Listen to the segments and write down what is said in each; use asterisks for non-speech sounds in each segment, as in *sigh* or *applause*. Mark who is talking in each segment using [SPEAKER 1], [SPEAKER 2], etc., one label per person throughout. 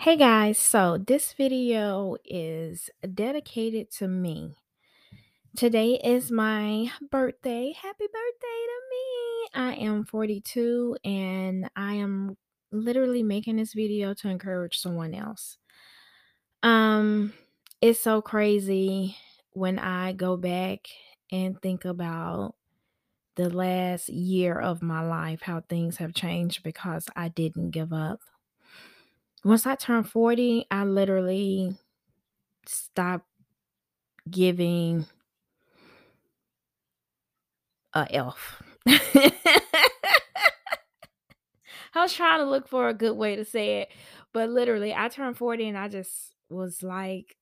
[SPEAKER 1] Hey guys, so this video is dedicated to me. Today is my birthday. Happy birthday to me. I am 42 and I am literally making this video to encourage someone else. Um it's so crazy when I go back and think about the last year of my life how things have changed because I didn't give up once I turned 40, I literally stopped giving a F. *laughs* I was trying to look for a good way to say it, but literally, I turned 40 and I just was like,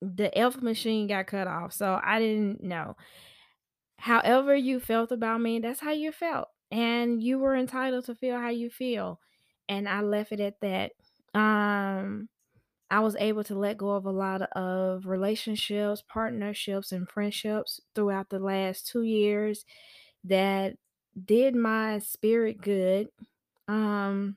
[SPEAKER 1] the F machine got cut off. So I didn't know. However, you felt about me, that's how you felt. And you were entitled to feel how you feel. And I left it at that. Um, I was able to let go of a lot of relationships, partnerships, and friendships throughout the last two years that did my spirit good. Um,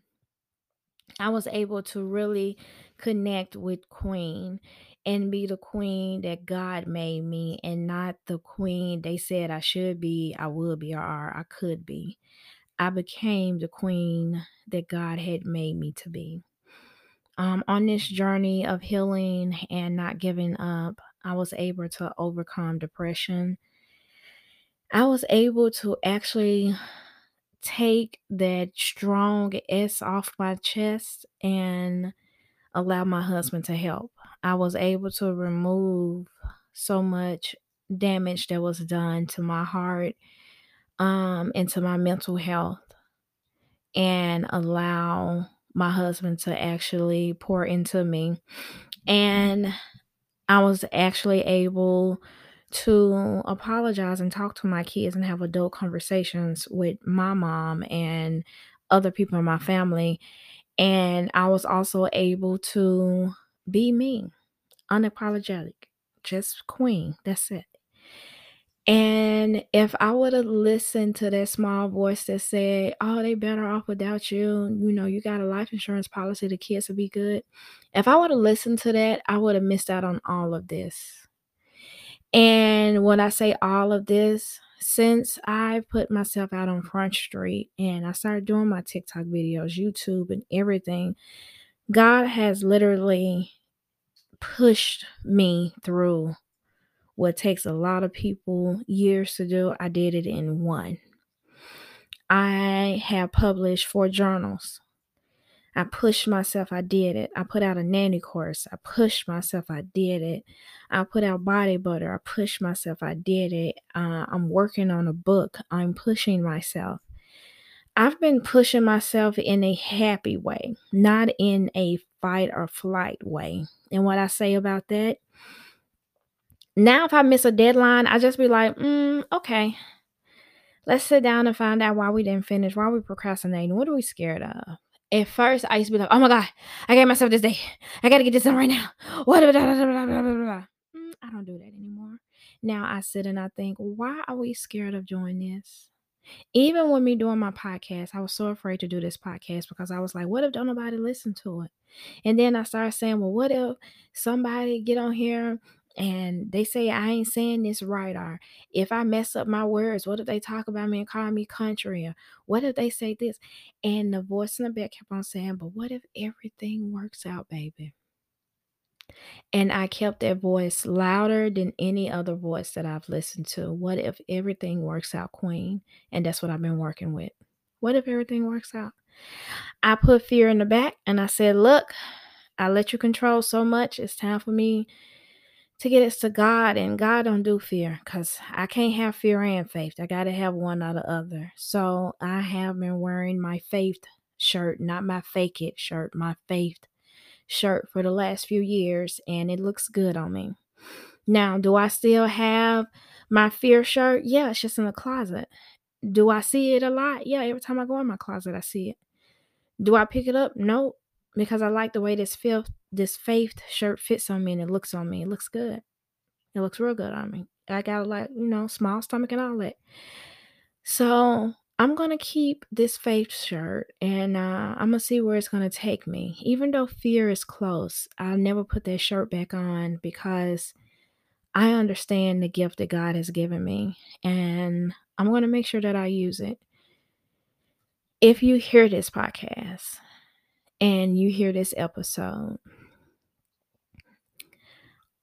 [SPEAKER 1] I was able to really connect with Queen and be the queen that God made me and not the queen they said I should be, I would be, or I could be. I became the queen that God had made me to be um, on this journey of healing and not giving up, I was able to overcome depression. I was able to actually take that strong S off my chest and allow my husband to help. I was able to remove so much damage that was done to my heart um, into my mental health and allow my husband to actually pour into me. And I was actually able to apologize and talk to my kids and have adult conversations with my mom and other people in my family. And I was also able to be me, unapologetic, just queen. That's it. And if I would have listened to that small voice that said, Oh, they better off without you, you know, you got a life insurance policy, the kids will be good. If I would have listened to that, I would have missed out on all of this. And when I say all of this, since I put myself out on Front Street and I started doing my TikTok videos, YouTube, and everything, God has literally pushed me through what takes a lot of people years to do, I did it in one. I have published four journals. I pushed myself, I did it. I put out a nanny course. I pushed myself, I did it. I put out body butter. I pushed myself, I did it. Uh, I'm working on a book. I'm pushing myself. I've been pushing myself in a happy way, not in a fight or flight way. And what I say about that now, if I miss a deadline, I just be like, mm, okay, let's sit down and find out why we didn't finish, why we procrastinating, what are we scared of? At first, I used to be like, oh my God, I gave myself this day. I got to get this done right now. *laughs* What? Mm, I don't do that anymore. Now I sit and I think, why are we scared of doing this? Even with me doing my podcast, I was so afraid to do this podcast because I was like, what if don't nobody listen to it? And then I started saying, well, what if somebody get on here and they say I ain't saying this right, or if I mess up my words, what if they talk about me and call me country, or what if they say this? And the voice in the back kept on saying, But what if everything works out, baby? And I kept that voice louder than any other voice that I've listened to. What if everything works out, Queen? And that's what I've been working with. What if everything works out? I put fear in the back and I said, Look, I let you control so much. It's time for me to get us to God, and God don't do fear because I can't have fear and faith. I got to have one or the other. So I have been wearing my faith shirt, not my fake it shirt, my faith shirt for the last few years, and it looks good on me. Now, do I still have my fear shirt? Yeah, it's just in the closet. Do I see it a lot? Yeah, every time I go in my closet, I see it. Do I pick it up? No, because I like the way this faith this faith shirt fits on me and it looks on me. It looks good. It looks real good on me. I got a like, you know, small stomach and all that. So I'm gonna keep this faith shirt and uh, I'm gonna see where it's gonna take me. Even though fear is close, I'll never put that shirt back on because I understand the gift that God has given me and I'm gonna make sure that I use it. If you hear this podcast and you hear this episode,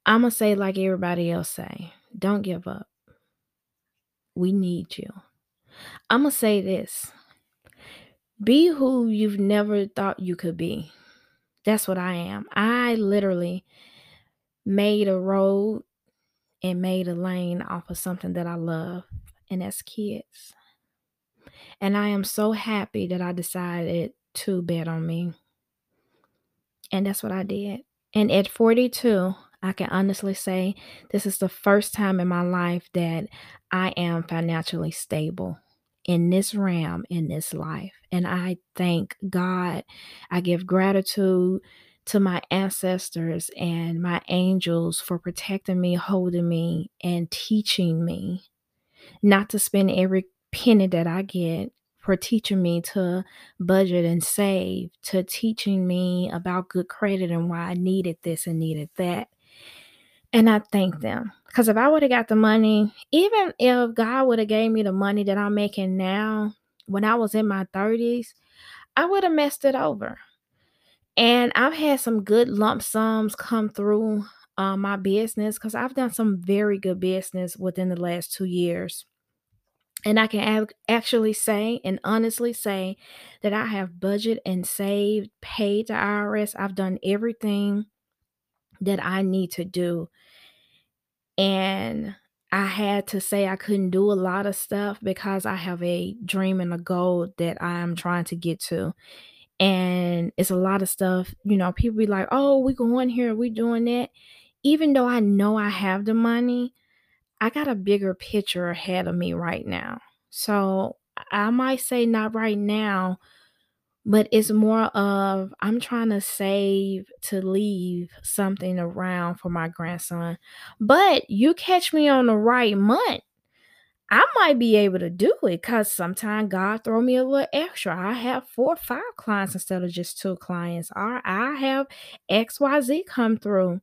[SPEAKER 1] I'm gonna say like everybody else say, don't give up. We need you. I'm gonna say this. Be who you've never thought you could be. That's what I am. I literally made a road and made a lane off of something that I love, and that's kids. And I am so happy that I decided to bet on me. And that's what I did. And at 42, I can honestly say this is the first time in my life that I am financially stable in this realm, in this life. And I thank God. I give gratitude to my ancestors and my angels for protecting me, holding me, and teaching me not to spend every penny that I get for teaching me to budget and save, to teaching me about good credit and why I needed this and needed that. And I thank them. Because if I would have got the money, even if God would have gave me the money that I'm making now when I was in my 30s, I would have messed it over. And I've had some good lump sums come through uh, my business because I've done some very good business within the last two years. And I can ab- actually say and honestly say that I have budget and saved, paid the IRS. I've done everything that I need to do. And I had to say I couldn't do a lot of stuff because I have a dream and a goal that I'm trying to get to. And it's a lot of stuff, you know, people be like, oh, we going here, we doing that. Even though I know I have the money, I got a bigger picture ahead of me right now. So I might say not right now, but it's more of I'm trying to save to leave something around for my grandson. But you catch me on the right month, I might be able to do it because sometimes God throw me a little extra. I have four or five clients instead of just two clients. Or I have XYZ come through.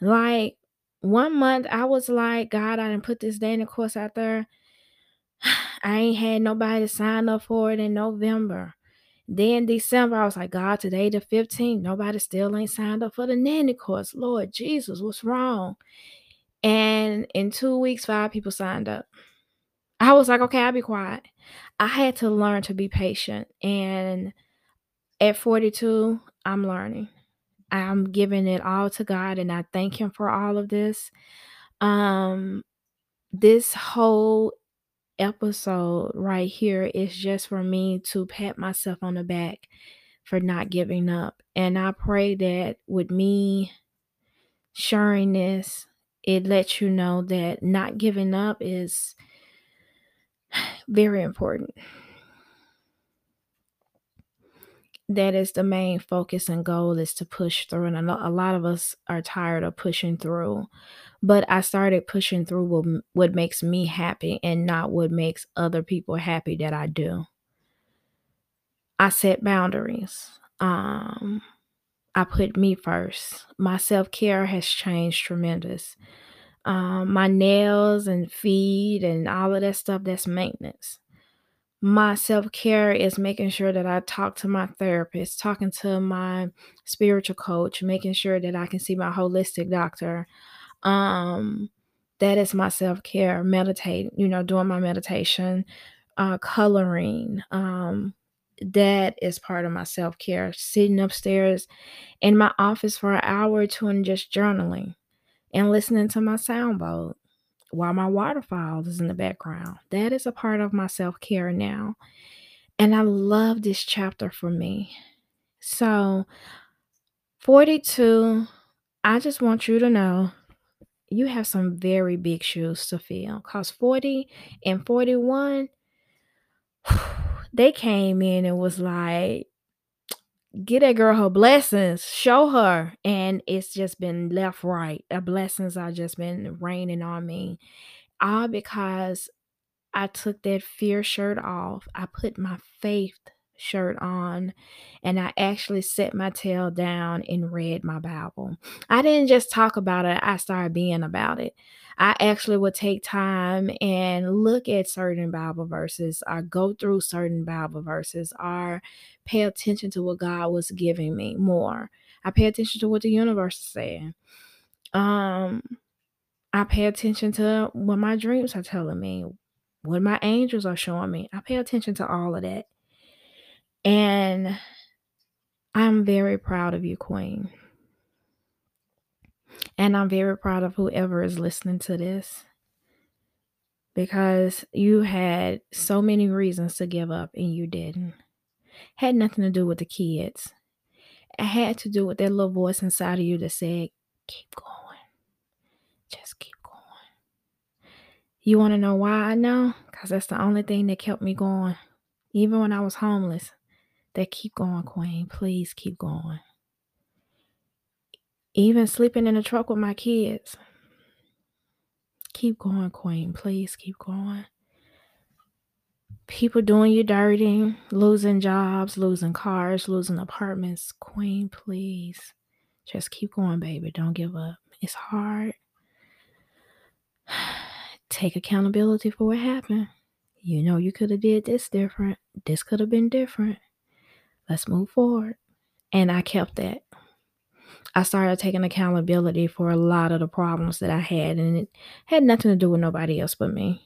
[SPEAKER 1] Like one month I was like, God, I didn't put this nanny course out there. *sighs* I ain't had nobody to sign up for it in November. Then December, I was like, God, today the 15th, nobody still ain't signed up for the nanny course. Lord Jesus, what's wrong? And in two weeks, five people signed up. I was like, okay, I'll be quiet. I had to learn to be patient. And at 42, I'm learning. I'm giving it all to God and I thank him for all of this. Um this whole episode right here is just for me to pat myself on the back for not giving up. And I pray that with me sharing this, it lets you know that not giving up is *sighs* very important. That is the main focus and goal is to push through. And a lot of us are tired of pushing through. But I started pushing through what, what makes me happy and not what makes other people happy that I do. I set boundaries. Um, I put me first. My self care has changed tremendous. Um, my nails and feed and all of that stuff, that's maintenance. My self care is making sure that I talk to my therapist, talking to my spiritual coach, making sure that I can see my holistic doctor. Um, that is my self care. Meditate, you know, doing my meditation, uh, coloring. Um, that is part of my self care. Sitting upstairs in my office for an hour or two and just journaling and listening to my sound bowl while my waterfall is in the background. That is a part of my self care now. And I love this chapter for me. So, 42, I just want you to know you have some very big shoes to fill because 40 and 41, *sighs* they came in and was like, get that girl her blessings, show her. And it's just been left right. The blessings are just been raining on me. All because I took that fear shirt off. I put my faith shirt on and I actually set my tail down and read my Bible. I didn't just talk about it, I started being about it. I actually would take time and look at certain Bible verses or go through certain Bible verses or pay attention to what God was giving me more. I pay attention to what the universe is saying. Um I pay attention to what my dreams are telling me, what my angels are showing me. I pay attention to all of that. And I'm very proud of you, Queen. And I'm very proud of whoever is listening to this because you had so many reasons to give up and you didn't. Had nothing to do with the kids. It had to do with that little voice inside of you that said, keep going. Just keep going. You want to know why I know? Because that's the only thing that kept me going. Even when I was homeless, that keep going, Queen. Please keep going. Even sleeping in the truck with my kids. Keep going, Queen. Please keep going. People doing you dirty, losing jobs, losing cars, losing apartments. Queen, please. Just keep going, baby. Don't give up. It's hard. *sighs* Take accountability for what happened. You know you could have did this different. This could have been different. Let's move forward. And I kept that. I started taking accountability for a lot of the problems that I had, and it had nothing to do with nobody else but me.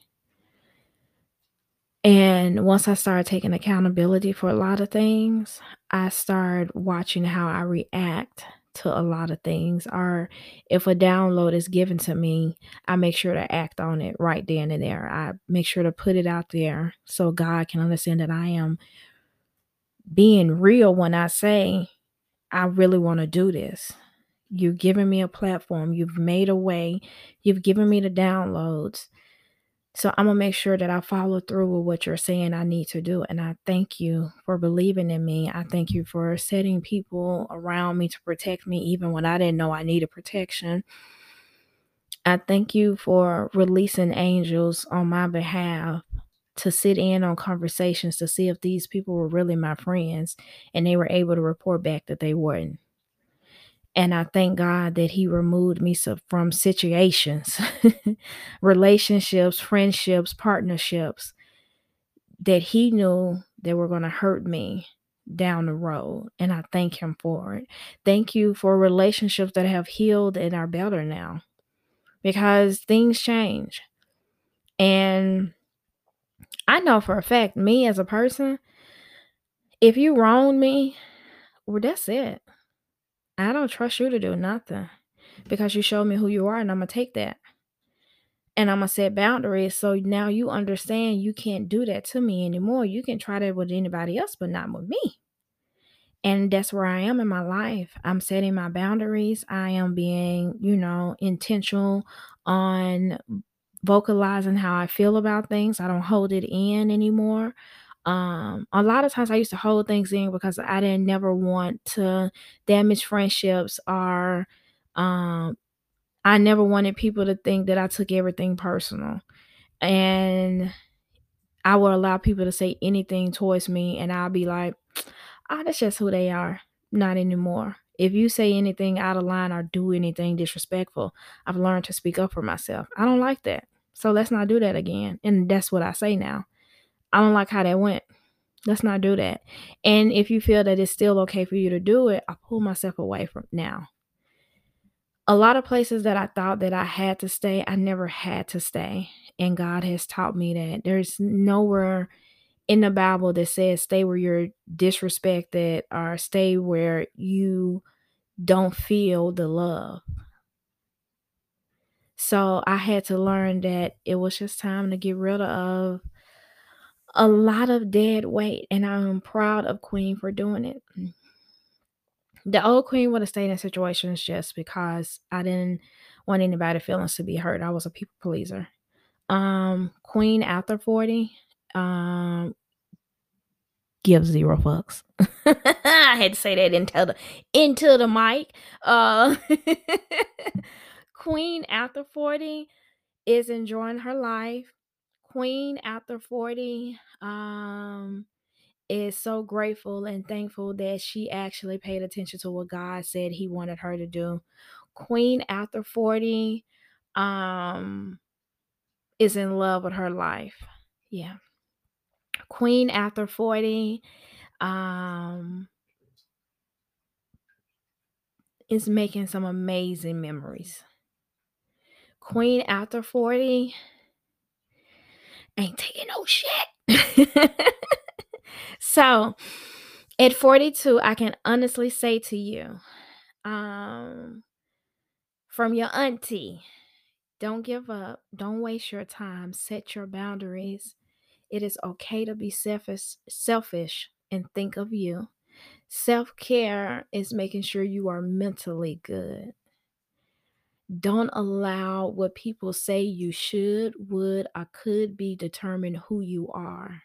[SPEAKER 1] And once I started taking accountability for a lot of things, I started watching how I react to a lot of things. Or if a download is given to me, I make sure to act on it right then and there. I make sure to put it out there so God can understand that I am being real when I say, I really want to do this. You've given me a platform, you've made a way, you've given me the downloads. So I'm going to make sure that I follow through with what you're saying I need to do. And I thank you for believing in me. I thank you for setting people around me to protect me, even when I didn't know I needed protection. I thank you for releasing angels on my behalf to sit in on conversations to see if these people were really my friends and they were able to report back that they weren't. And I thank God that He removed me from situations, *laughs* relationships, friendships, partnerships that He knew that were going to hurt me down the road. And I thank Him for it. Thank you for relationships that have healed and are better now because things change. And I know for a fact, me as a person, if you wrong me, well, that's it. I don't trust you to do nothing because you showed me who you are, and I'm gonna take that. And I'm gonna set boundaries so now you understand you can't do that to me anymore. You can try that with anybody else, but not with me. And that's where I am in my life. I'm setting my boundaries. I am being, you know, intentional on vocalizing how I feel about things. I don't hold it in anymore. Um, a lot of times I used to hold things in because I didn't never want to damage friendships or um I never wanted people to think that I took everything personal. And I would allow people to say anything towards me and I'll be like, oh, that's just who they are. Not anymore. If you say anything out of line or do anything disrespectful, I've learned to speak up for myself. I don't like that. So let's not do that again. And that's what I say now. I don't like how that went. Let's not do that. And if you feel that it's still okay for you to do it, I pull myself away from now. A lot of places that I thought that I had to stay, I never had to stay. And God has taught me that there's nowhere in the Bible that says stay where you're disrespected or stay where you don't feel the love. So I had to learn that it was just time to get rid of a lot of dead weight, and I'm proud of Queen for doing it. The old Queen would have stayed in situations just because I didn't want anybody feelings to be hurt. I was a people pleaser. Um, Queen after 40, um, give zero fucks. *laughs* I had to say that into the into the mic. Uh *laughs* Queen after 40 is enjoying her life. Queen after 40 um is so grateful and thankful that she actually paid attention to what God said he wanted her to do. Queen after 40 um is in love with her life. Yeah. Queen after 40 um is making some amazing memories. Queen after 40 ain't taking no shit. *laughs* so at 42, I can honestly say to you, um, from your auntie, don't give up. Don't waste your time. Set your boundaries. It is okay to be selfish, selfish and think of you. Self care is making sure you are mentally good. Don't allow what people say you should, would, or could be determine who you are.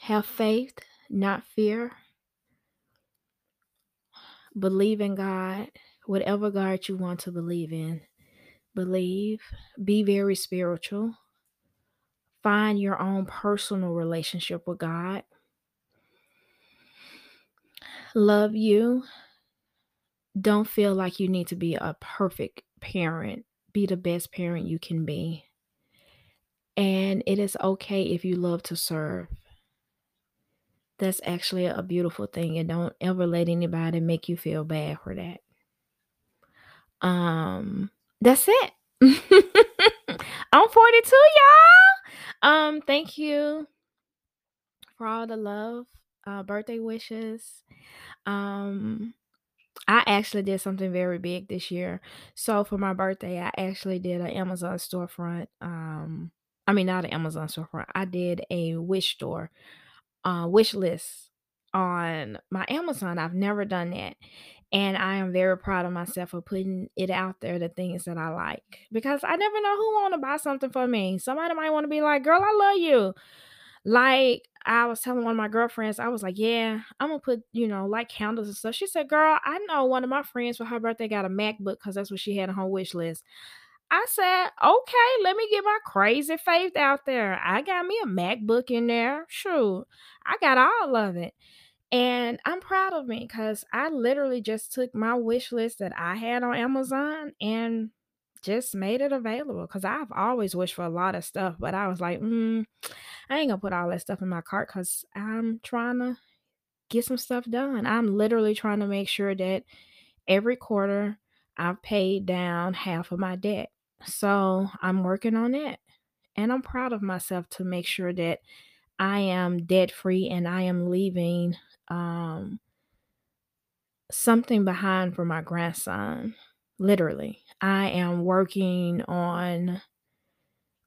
[SPEAKER 1] Have faith, not fear. Believe in God, whatever God you want to believe in. Believe. Be very spiritual. Find your own personal relationship with God. Love you. Don't feel like you need to be a perfect parent. Be the best parent you can be. And it is okay if you love to serve. That's actually a beautiful thing. And don't ever let anybody make you feel bad for that. Um, that's it. *laughs* I'm 42, y'all. Um, thank you for all the love, uh, birthday wishes. Um, I actually did something very big this year. So for my birthday, I actually did an Amazon storefront. Um, I mean not an Amazon storefront. I did a wish store, uh, wish list on my Amazon. I've never done that. And I am very proud of myself for putting it out there, the things that I like. Because I never know who want to buy something for me. Somebody might want to be like, girl, I love you. Like I was telling one of my girlfriends, I was like, Yeah, I'm gonna put, you know, like candles and stuff. She said, Girl, I know one of my friends for her birthday got a MacBook because that's what she had on her wish list. I said, Okay, let me get my crazy faith out there. I got me a MacBook in there. Sure. I got all of it. And I'm proud of me because I literally just took my wish list that I had on Amazon and just made it available because I've always wished for a lot of stuff, but I was like, mm, I ain't gonna put all that stuff in my cart because I'm trying to get some stuff done. I'm literally trying to make sure that every quarter I've paid down half of my debt. So I'm working on that. And I'm proud of myself to make sure that I am debt free and I am leaving um, something behind for my grandson. Literally, I am working on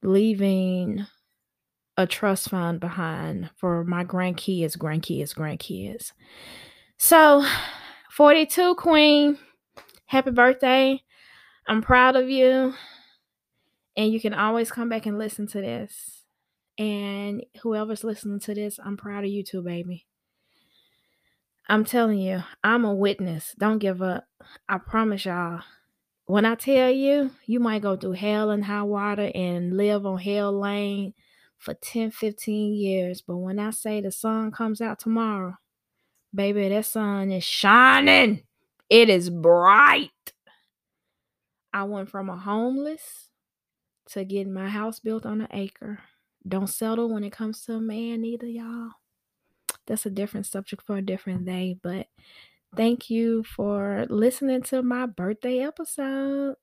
[SPEAKER 1] leaving a trust fund behind for my grandkids, grandkids, grandkids. So, 42 Queen, happy birthday. I'm proud of you. And you can always come back and listen to this. And whoever's listening to this, I'm proud of you too, baby. I'm telling you, I'm a witness. Don't give up. I promise y'all. When I tell you, you might go through hell and high water and live on hell lane for 10, 15 years. But when I say the sun comes out tomorrow, baby, that sun is shining. It is bright. I went from a homeless to getting my house built on an acre. Don't settle when it comes to a man, either, y'all that's a different subject for a different day. But thank you for listening to my birthday episode.